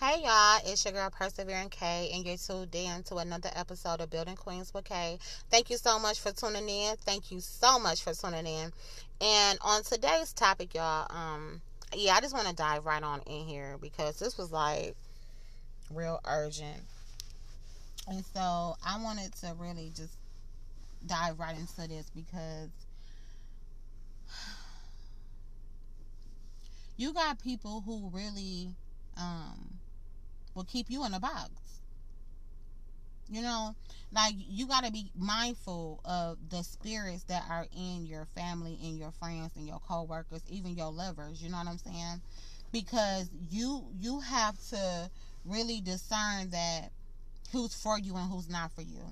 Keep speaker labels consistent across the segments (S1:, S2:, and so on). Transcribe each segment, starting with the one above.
S1: Hey y'all, it's your girl Persevering K, and you're tuned in to another episode of Building Queens with K. Thank you so much for tuning in. Thank you so much for tuning in. And on today's topic, y'all, um, yeah, I just want to dive right on in here because this was like real urgent. And so I wanted to really just dive right into this because you got people who really um will keep you in a box. You know, like you got to be mindful of the spirits that are in your family, in your friends, and your coworkers, even your lovers. You know what I'm saying? Because you you have to really discern that who's for you and who's not for you.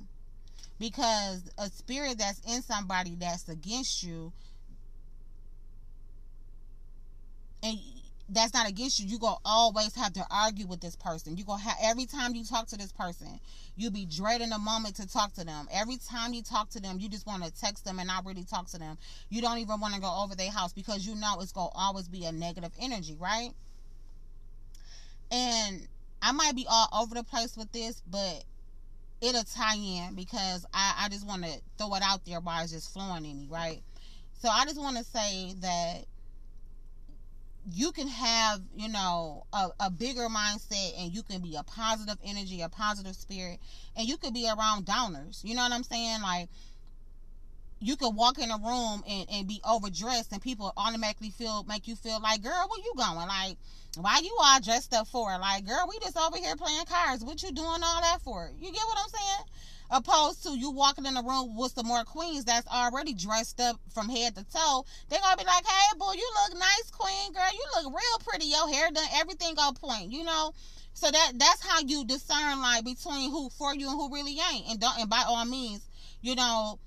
S1: Because a spirit that's in somebody that's against you and that's not against you. You go always have to argue with this person. You go have every time you talk to this person, you be dreading the moment to talk to them. Every time you talk to them, you just want to text them and not really talk to them. You don't even want to go over their house because you know it's gonna always be a negative energy, right? And I might be all over the place with this, but it'll tie in because I, I just want to throw it out there while it's just flowing in me, right? So I just want to say that you can have you know a, a bigger mindset and you can be a positive energy a positive spirit and you could be around downers you know what i'm saying? Like you could walk in a room and, and be overdressed and people automatically feel make you feel like girl where you going? Like why you all dressed up for like girl we just over here playing cards. What you doing all that for? You get what i'm saying opposed to you walking in a room with some more queens that's already dressed up from head to toe. They're gonna be like, "Hey, boy, you look nice, queen girl. You look real pretty. Your hair done, everything on point." You know. So that that's how you discern like between who for you and who really ain't. And don't and by all means, you know,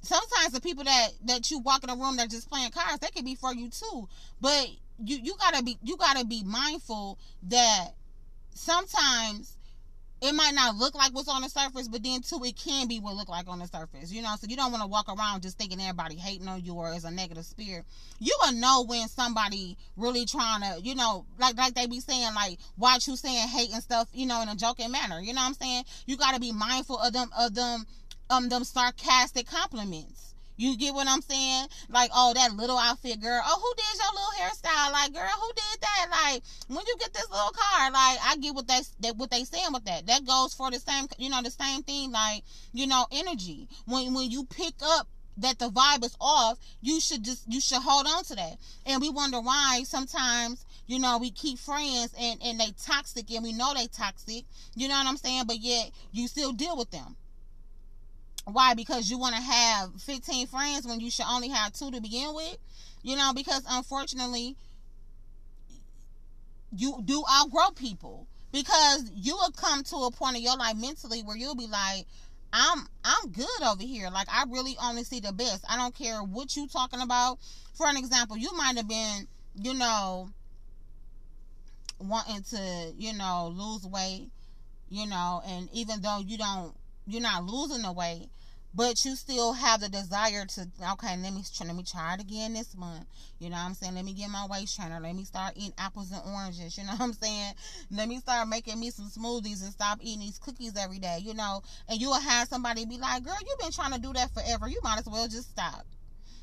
S1: sometimes the people that that you walk in a room that just playing cards, they can be for you too. But you you gotta be you gotta be mindful that sometimes it might not look like what's on the surface, but then too, it can be what look like on the surface. You know, so you don't want to walk around just thinking everybody hating on you or is a negative spirit. You will know when somebody really trying to, you know, like like they be saying, like watch you saying hate and stuff, you know, in a joking manner. You know what I'm saying? You got to be mindful of them of them um them sarcastic compliments you get what I'm saying? Like, oh, that little outfit, girl. Oh, who did your little hairstyle? Like, girl, who did that? Like, when you get this little car, like, I get what they that what they saying with that. That goes for the same, you know, the same thing. Like, you know, energy. When when you pick up that the vibe is off, you should just you should hold on to that. And we wonder why sometimes you know we keep friends and and they toxic and we know they toxic. You know what I'm saying? But yet you still deal with them. Why? Because you want to have 15 friends when you should only have two to begin with? You know, because unfortunately, you do outgrow people. Because you will come to a point in your life mentally where you'll be like, I'm I'm good over here. Like I really only see the best. I don't care what you talking about. For an example, you might have been, you know, wanting to, you know, lose weight, you know, and even though you don't you're not losing the weight, but you still have the desire to okay let me let me try it again this month. You know what i'm saying? Let me get my waist trainer. Let me start eating apples and oranges. You know what i'm saying? Let me start making me some smoothies and stop eating these cookies every day you know? And you will have somebody be like girl you've been trying to do that forever. You might as well just stop.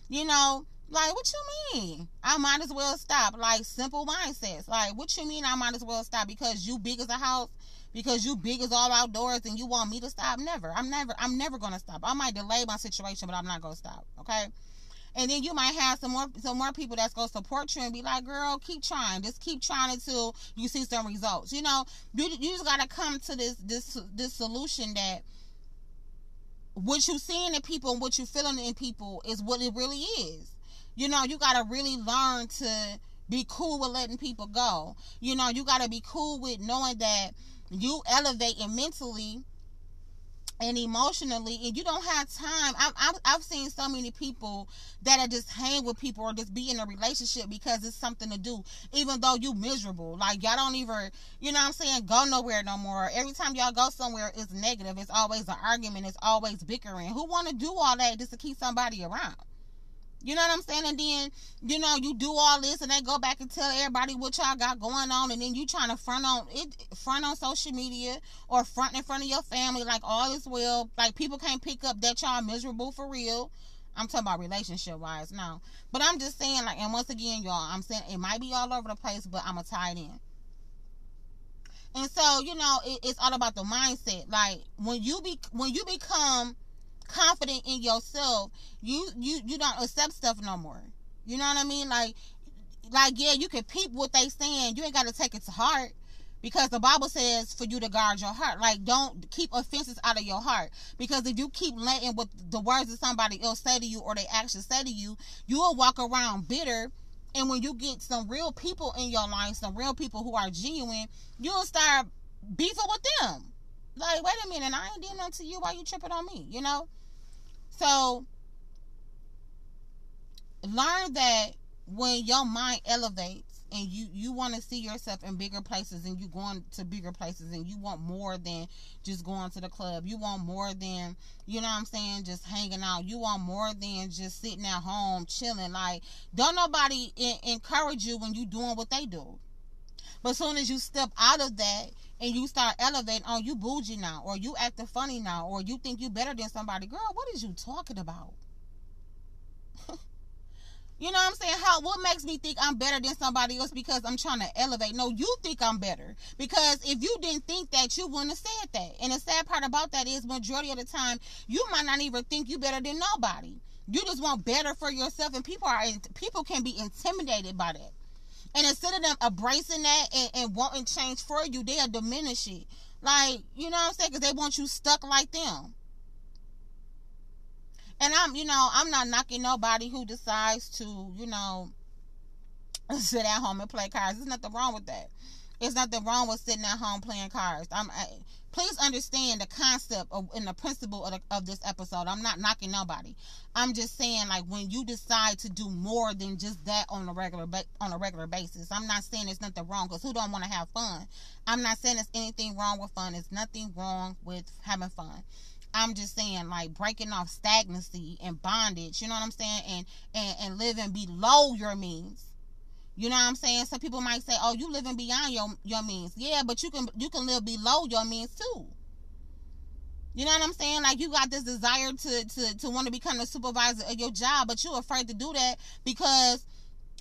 S1: You know? Like what you mean? I might as well stop. Like simple mindsets. Like what you mean i might as well stop? Because you big as a house because you big as all outdoors and you want me to stop. Never. I'm never I'm never gonna stop. I might delay my situation, but I'm not gonna stop. Okay. And then you might have some more some more people that's gonna support you and be like, girl, keep trying. Just keep trying until you see some results. You know, you, you just gotta come to this this this solution that what you seeing in people and what you feeling in people is what it really is. You know, you gotta really learn to be cool with letting people go. You know, you gotta be cool with knowing that you elevating mentally and emotionally and you don't have time. I've, I've, I've, seen so many people that are just hang with people or just be in a relationship because it's something to do even though you miserable. Like y'all don't even you know what i'm saying go nowhere no more. Every time y'all go somewhere it's negative. It's always an argument. It's always bickering. Who want to do all that just to keep somebody around You know what I'm saying? And then, you know, you do all this and they go back and tell everybody what y'all got going on and then you trying to front on it front on social media or front in front of your family like all is well. Like people can't pick up that y'all miserable for real. I'm talking about relationship wise now. But I'm just saying like and once again, y'all, I'm saying it might be all over the place, but I'm gonna tie it in. And so, you know, it, it's all about the mindset. Like when you be when you become confident in yourself, you you you don't accept stuff no more. You know what I mean? Like like yeah, you can peep what they saying. You ain't got to take it to heart because the Bible says for you to guard your heart. Like don't keep offenses out of your heart because if you keep letting what the words of somebody else say to you or they actually say to you, you will walk around bitter. And when you get some real people in your life, some real people who are genuine, you'll start beefing with them. Like, wait a minute, I ain't doing nothing to you. Why you tripping on me? You know? So learn that when your mind elevates and you you want to see yourself in bigger places and you going to bigger places and you want more than just going to the club you want more than you know what i'm saying just hanging out you want more than just sitting at home chilling like don't nobody encourage you when you doing what they do but soon as you step out of that and you start elevating, oh, you bougie now, or you acting funny now, or you think you better than somebody, girl, what is you talking about? you know what I'm saying? How what makes me think I'm better than somebody else because I'm trying to elevate? No, you think I'm better. Because if you didn't think that, you wouldn't have said that. And the sad part about that is majority of the time, you might not even think you better than nobody. You just want better for yourself, and people are people can be intimidated by that. And instead of them embracing that and, and wanting change for you, they'll diminish it. Like, you know what I'm saying? Because they want you stuck like them. And I'm, you know, I'm not knocking nobody who decides to, you know, sit at home and play cards. There's nothing wrong with that. There's nothing wrong with sitting at home playing cards. I'm, I, please understand the concept of, and the principle of, the, of this episode. I'm not knocking nobody. I'm just saying like when you decide to do more than just that on a regular ba- on a regular basis. I'm not saying there's nothing wrong because who don't want to have fun? I'm not saying there's anything wrong with fun. There's nothing wrong with having fun. I'm just saying like breaking off stagnancy and bondage. You know what I'm saying? And and and living below your means you know what I'm saying? Some people might say, "Oh, you living beyond your your means." Yeah, but you can you can live below your means too. You know what I'm saying? Like you got this desire to to to want to become a supervisor of your job, but you're afraid to do that because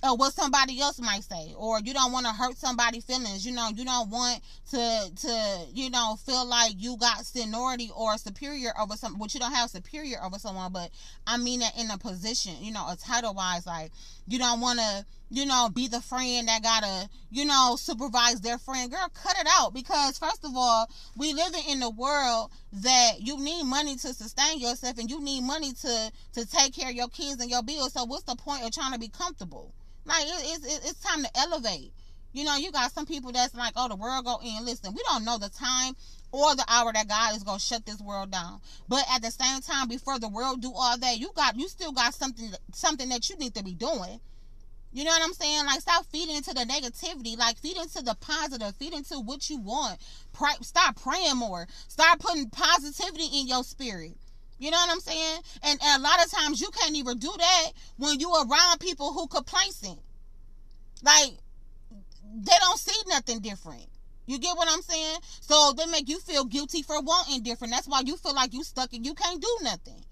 S1: uh, what somebody else might say, or you don't want to hurt somebody's feelings. You know, you don't want to to you know feel like you got seniority or superior over some. But you don't have superior over someone, but I mean that in a position, you know, a title wise. Like you don't want to, you know, be the friend that gotta, you know, supervise their friend. Girl, cut it out because first of all, we living in a world that you need money to sustain yourself, and you need money to to take care of your kids and your bills. So what's the point of trying to be comfortable? Like it, it's it's time to elevate. You know, you got some people that's like, oh, the world go in. Listen, we don't know the time or the hour that God is gonna shut this world down. But at the same time, before the world do all that, you got you still got something something that you need to be doing. You know what I'm saying? Like stop feeding into the negativity. Like feed into the positive. Feed into what you want. Pray, start praying more. Start putting positivity in your spirit. You know what I'm saying? And, and, a lot of times you can't even do that when you around people who complacent. Like they don't see nothing different. You get what I'm saying? So they make you feel guilty for wanting different. That's why you feel like you stuck and you can't do nothing.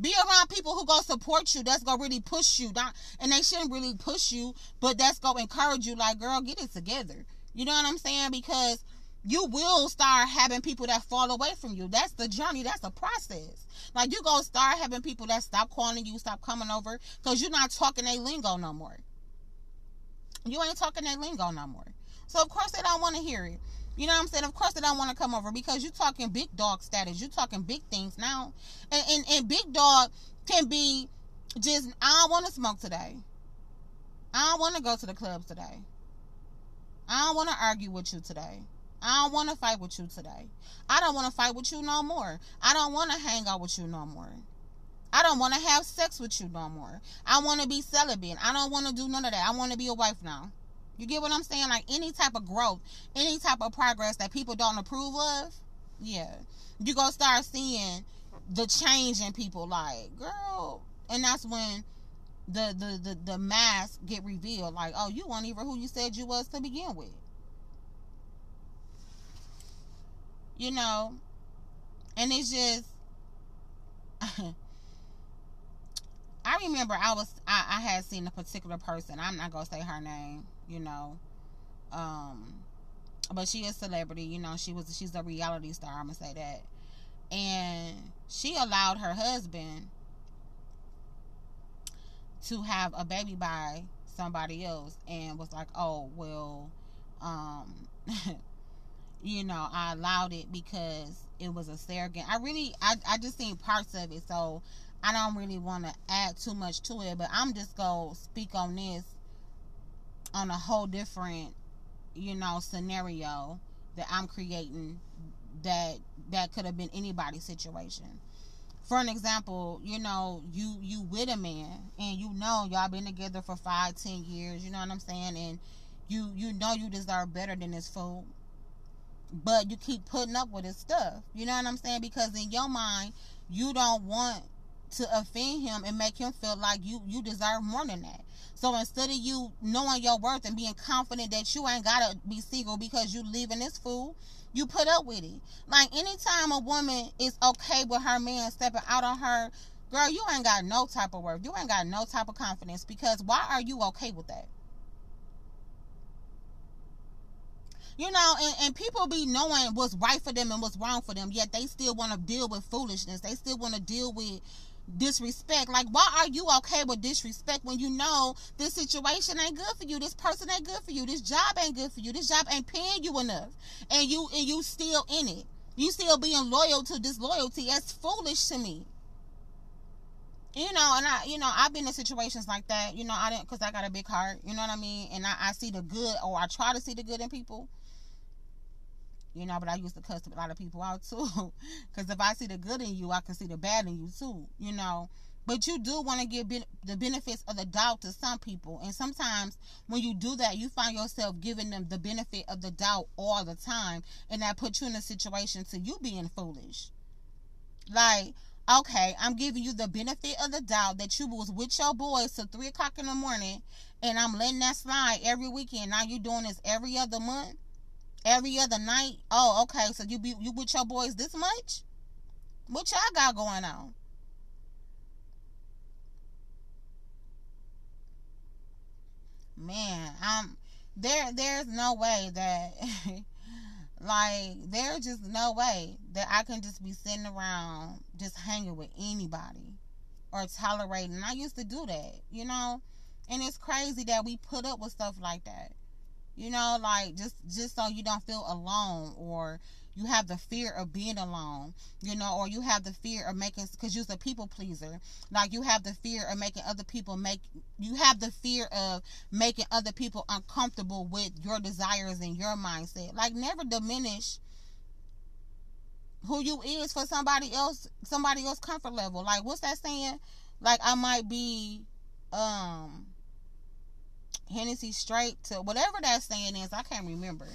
S1: Be around people who gonna support you. That's gonna really push you. Not, and they shouldn't really push you, but that's gonna encourage you. Like, girl, get it together. You know what I'm saying? Because you will start having people that fall away from you. That's the journey. That's the process. Like you gonna start having people that stop calling you, stop coming over, because you're not talking a lingo no more. You ain't talking a lingo no more. So of course they don't want to hear it. You know what I'm saying? Of course they don't want to come over because you're talking big dog status. You're talking big things now. And and, and big dog can be just I don't want to smoke today. I don't want to go to the clubs today. I don't want to argue with you today. I don't want to fight with you today. I don't want to fight with you no more. I don't want to hang out with you no more. I don't want to have sex with you no more. I want to be celibate. I don't want to do none of that. I want to be a wife now. You get what I'm saying? Like any type of growth, any type of progress that people don't approve of, yeah, you're going to start seeing the change in people. Like, girl, and that's when the the the, the mask get revealed. Like, oh, you weren't even who you said you was to begin with. You know, and it's just. I remember I was I, I had seen a particular person. I'm not gonna say her name, you know. Um but she is celebrity, you know, she was she's a reality star, I'm gonna say that. And she allowed her husband to have a baby by somebody else and was like, Oh, well, um you know, I allowed it because it was a surrogate. I really I, I just seen parts of it, so I don't really want to add too much to it, but I'm just to speak on this on a whole different, you know, scenario that I'm creating that that could have been anybody's situation. For an example, you know, you you with a man and you know y'all been together for five, ten years, you know what I'm saying, and you you know you deserve better than this fool. But you keep putting up with his stuff. You know what I'm saying? Because in your mind, you don't want to offend him and make him feel like you you deserve more than that. So instead of you knowing your worth and being confident that you ain't gotta be single because you leaving this fool, you put up with it. Like anytime a woman is okay with her man stepping out on her, girl, you ain't got no type of worth. You ain't got no type of confidence because why are you okay with that? You know, and, and people be knowing what's right for them and what's wrong for them, yet they still want to deal with foolishness. They still want to deal with disrespect. Like, why are you okay with disrespect when you know this situation ain't good for you? This person ain't good for you. This job ain't good for you. This job ain't paying you enough, and you and you still in it. You still being loyal to disloyalty. That's foolish to me. You know, and I, you know, I've been in situations like that. You know, I didn't because I got a big heart. You know what I mean? And I, I see the good, or I try to see the good in people you know, but I used to cuss a lot of people out too. Because if I see the good in you, I can see the bad in you too, you know. But you do want to give ben- the benefits of the doubt to some people. And sometimes when you do that, you find yourself giving them the benefit of the doubt all the time. And that puts you in a situation to you being foolish. Like, okay, I'm giving you the benefit of the doubt that you was with your boys till 3 o'clock in the morning. And I'm letting that slide every weekend. Now you doing this every other month every other night. Oh, okay. So you be you with your boys this much? What y'all got going on? Man, I'm there. There's no way that, like, there's just no way that I can just be sitting around just hanging with anybody or tolerating. I used to do that, you know, and it's crazy that we put up with stuff like that you know like just just so you don't feel alone or you have the fear of being alone you know or you have the fear of making because you're a people pleaser. Like you have the fear of making other people make you have the fear of making other people uncomfortable with your desires and your mindset. Like never diminish who you is for somebody else somebody else comfort level. Like what's that saying? Like i might be um Hennessy straight to whatever that saying is. I can't remember.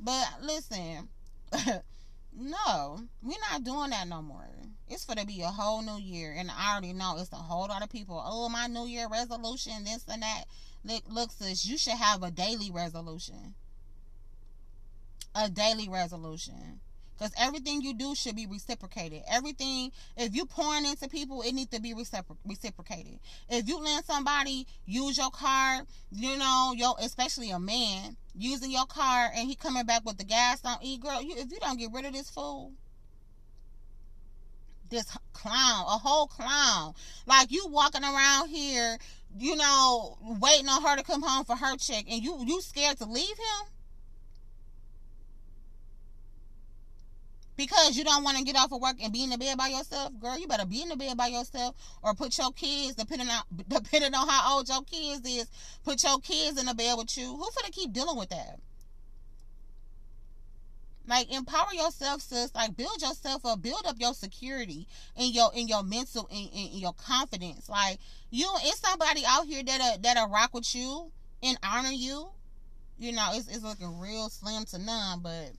S1: But listen, no, we're not doing that no more. It's for to be a whole new year, and I already know it's a whole lot of people. Oh, my New Year resolution, this and that. Look, look, sis, you should have a daily resolution. A daily resolution. Because everything you do should be reciprocated. Everything, if you pouring into people, it needs to be recipro- reciprocated. If you lend somebody use your car, you know, yo, especially a man, using your car and he coming back with the gas on E, girl, you, if you don't get rid of this fool, this clown, a whole clown. Like you walking around here, you know, waiting on her to come home for her check, and you you scared to leave him. Because you don't want to get off of work and be in the bed by yourself, girl, you better be in the bed by yourself or put your kids, depending on depending on how old your kids is, put your kids in the bed with you. Who's gonna keep dealing with that? Like empower yourself, sis. Like build yourself up, build up your security in your in your mental in, in your confidence. Like you, it's somebody out here that uh, that'll rock with you and honor you. You know, it's it's looking real slim to none, but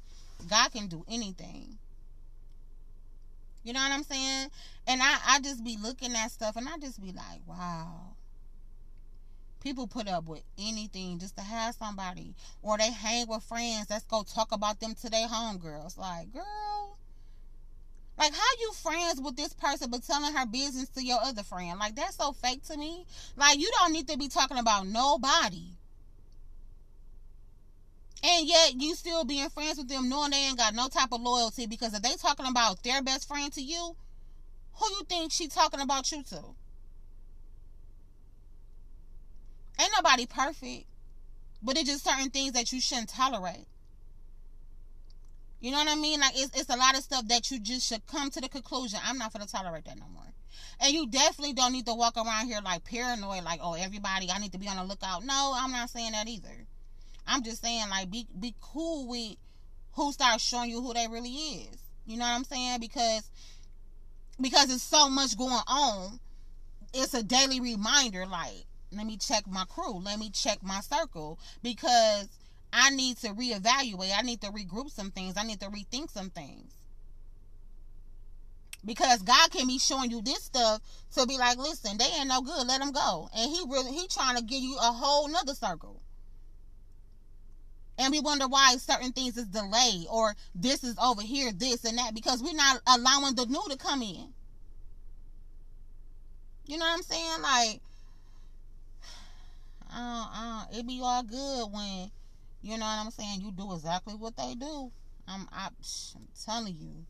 S1: God can do anything. You know what I'm saying? And I, I just be looking at stuff and I just be like, wow. People put up with anything just to have somebody. Or they hang with friends. Let's go talk about them to their homegirls. Like, girl. Like, how you friends with this person but telling her business to your other friend? Like, that's so fake to me. Like, you don't need to be talking about nobody. And yet you still being friends with them knowing they ain't got no type of loyalty because if they talking about their best friend to you, who you think she talking about you to? Ain't nobody perfect, but it's just certain things that you shouldn't tolerate. You know what I mean? Like it's it's a lot of stuff that you just should come to the conclusion. I'm not gonna tolerate that no more. And you definitely don't need to walk around here like paranoid, like oh everybody, I need to be on the lookout. No, I'm not saying that either. I'm just saying like be be cool with who starts showing you who they really is. You know what I'm saying? Because because it's so much going on. It's a daily reminder like let me check my crew, let me check my circle because I need to reevaluate. I need to regroup some things. I need to rethink some things. Because God can be showing you this stuff to be like, listen, they ain't no good. Let them go. And He really He trying to give you a whole nother circle and we wonder why certain things is delayed or this is over here, this and that, because we're not allowing the new to come in. You know what I'm saying? Like, uh, uh, it be all good when, you know what I'm saying, you do exactly what they do. I'm, I, I'm telling you.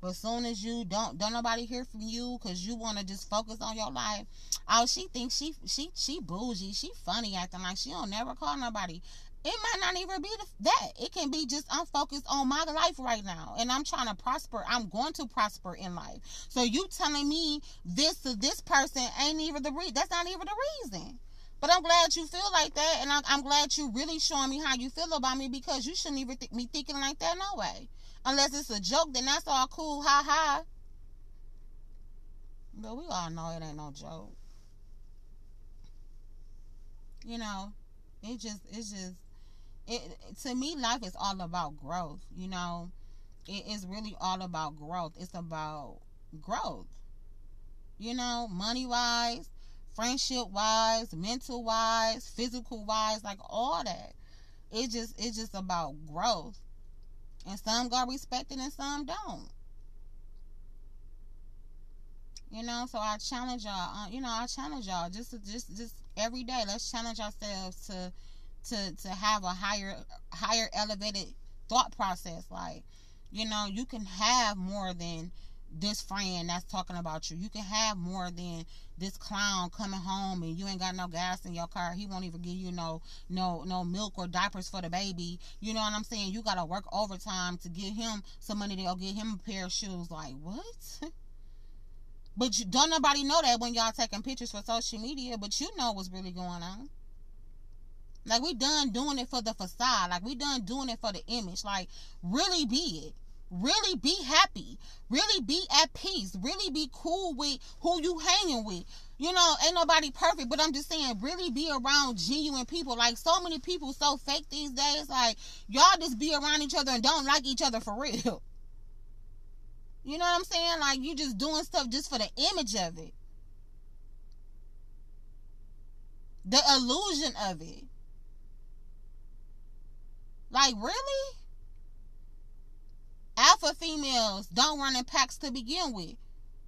S1: But soon as you don't, don't nobody hear from you because you want to just focus on your life. Oh, she thinks she, she, she bougie. She funny acting like she don't never call nobody it might not even be that. It can be just I'm focused on my life right now and I'm trying to prosper. I'm going to prosper in life. So you telling me this to this person ain't even the reason. That's not even the reason. But I'm glad you feel like that, and I'm, I'm, glad you really showing me how you feel about me because you shouldn't even th- be thinking like that no way. Unless it's a joke, then that's all cool, ha ha. But we all know it ain't no joke. You know, it just, it's just, it to me life is all about growth you know? It is really all about growth. It's about growth you know? Money wise friendship wise mental wise physical wise like all that. It just it's just about growth. And some got respected and some don't. You know so i challenge y'all uh, you know i challenge y'all just just just every day let's challenge ourselves to to to have a higher higher elevated thought process. Like you know you can have more than this friend that's talking about you. You can have more than this clown coming home and you ain't got no gas in your car. He won't even give you no no no milk or diapers for the baby. You know what i'm saying? You gotta work overtime to give him some money to go get him a pair of shoes. Like what? But you, don't nobody know that when y'all taking pictures for social media but you know what's really going on like we done doing it for the facade. Like we done doing it for the image. Like really be it. Really be happy. Really be at peace. Really be cool with who you hanging with. You know, ain't nobody perfect, but I'm just saying, really be around genuine people. Like so many people so fake these days. Like y'all just be around each other and don't like each other for real. You know what I'm saying? Like you just doing stuff just for the image of it. The illusion of it. Like, really? Alpha females don't run in packs to begin with.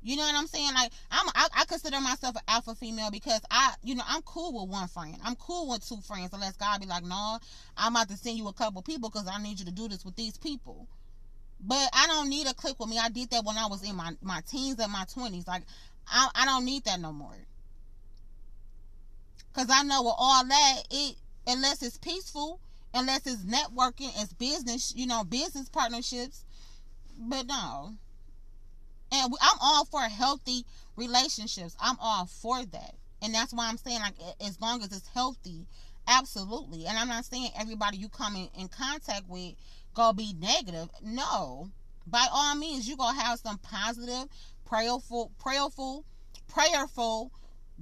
S1: You know what I'm saying? Like I'm, I, I, consider myself an alpha female because I, you know, I'm cool with one friend. I'm cool with two friends unless God be like, no, I'm about to send you a couple people because I need you to do this with these people. But I don't need a click with me. I did that when I was in my my teens and my twenties. Like I, I don't need that no more. Cause I know with all that, it unless it's peaceful unless it's networking, it's business, you know, business partnerships. But no. And I'm all for healthy relationships. I'm all for that. And that's why I'm saying, like, as long as it's healthy, absolutely. And I'm not saying everybody you come in, in contact with go be negative. No. By all means, you're gonna have some positive, prayerful, prayerful, prayerful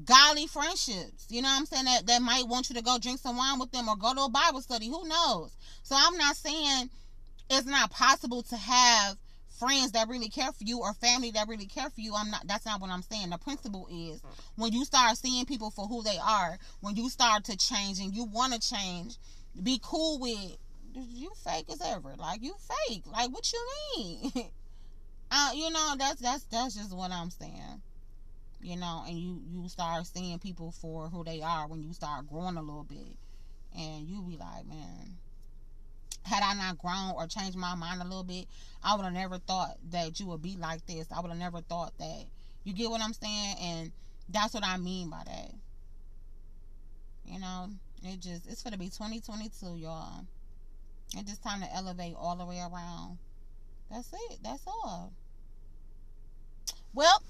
S1: godly friendships. You know what I'm saying? That, that might want you to go drink some wine with them or go to a Bible study. Who knows? So I'm not saying it's not possible to have friends that really care for you or family that really care for you. I'm not that's not what I'm saying. The principle is when you start seeing people for who they are, when you start to change and you want to change, be cool with you fake as ever. Like you fake. Like what you mean? uh, you know, that's that's that's just what I'm saying. You know, and you you start seeing people for who they are when you start growing a little bit. And you be like, man, had I not grown or changed my mind a little bit, I would have never thought that you would be like this. I would have never thought that. You get what I'm saying? And that's what I mean by that. You know, it just it's gonna be 2022, y'all. It's just time to elevate all the way around. That's it. That's all. Well,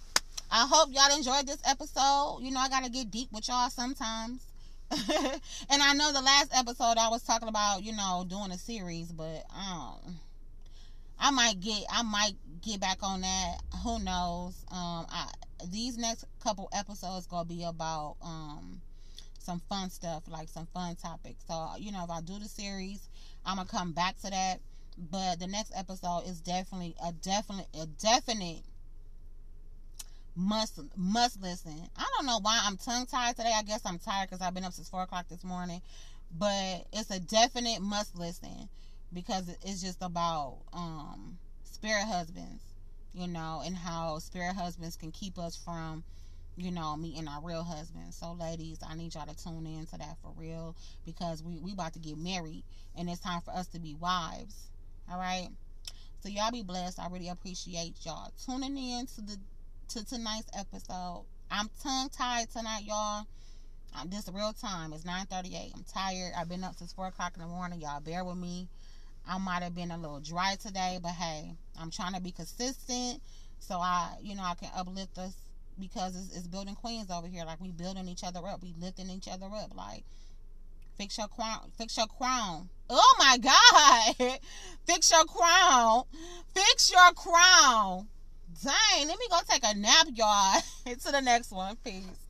S1: I hope y'all enjoyed this episode. You know, I gotta get deep with y'all sometimes. and I know the last episode I was talking about, you know, doing a series, but um I might get I might get back on that. Who knows? Um I these next couple episodes gonna be about um some fun stuff, like some fun topics. So, you know, if I do the series, I'm gonna come back to that. But the next episode is definitely a definite a definite must must listen. I don't know why I'm tongue tied today. I guess I'm tired because I've been up since four o'clock this morning. But it's a definite must listen because it's just about um spirit husbands, you know, and how spirit husbands can keep us from, you know, meeting our real husbands. So ladies, I need y'all to tune in to that for real because we we about to get married and it's time for us to be wives. All right. So y'all be blessed. I really appreciate y'all tuning in to the to tonight's episode. I'm tongue tied tonight, y'all. Uh, I'm just real time. It's 9:38. I'm tired. I've been up since four o'clock in the morning. Y'all bear with me. I might have been a little dry today, but hey, I'm trying to be consistent so I, you know, I can uplift us because it's, it's building queens over here. Like we building each other up, we lifting each other up. Like fix your crown, fix your crown. Oh my God, fix your crown, fix your crown. Dang, let me go take a nap, y'all. to the next one. Peace.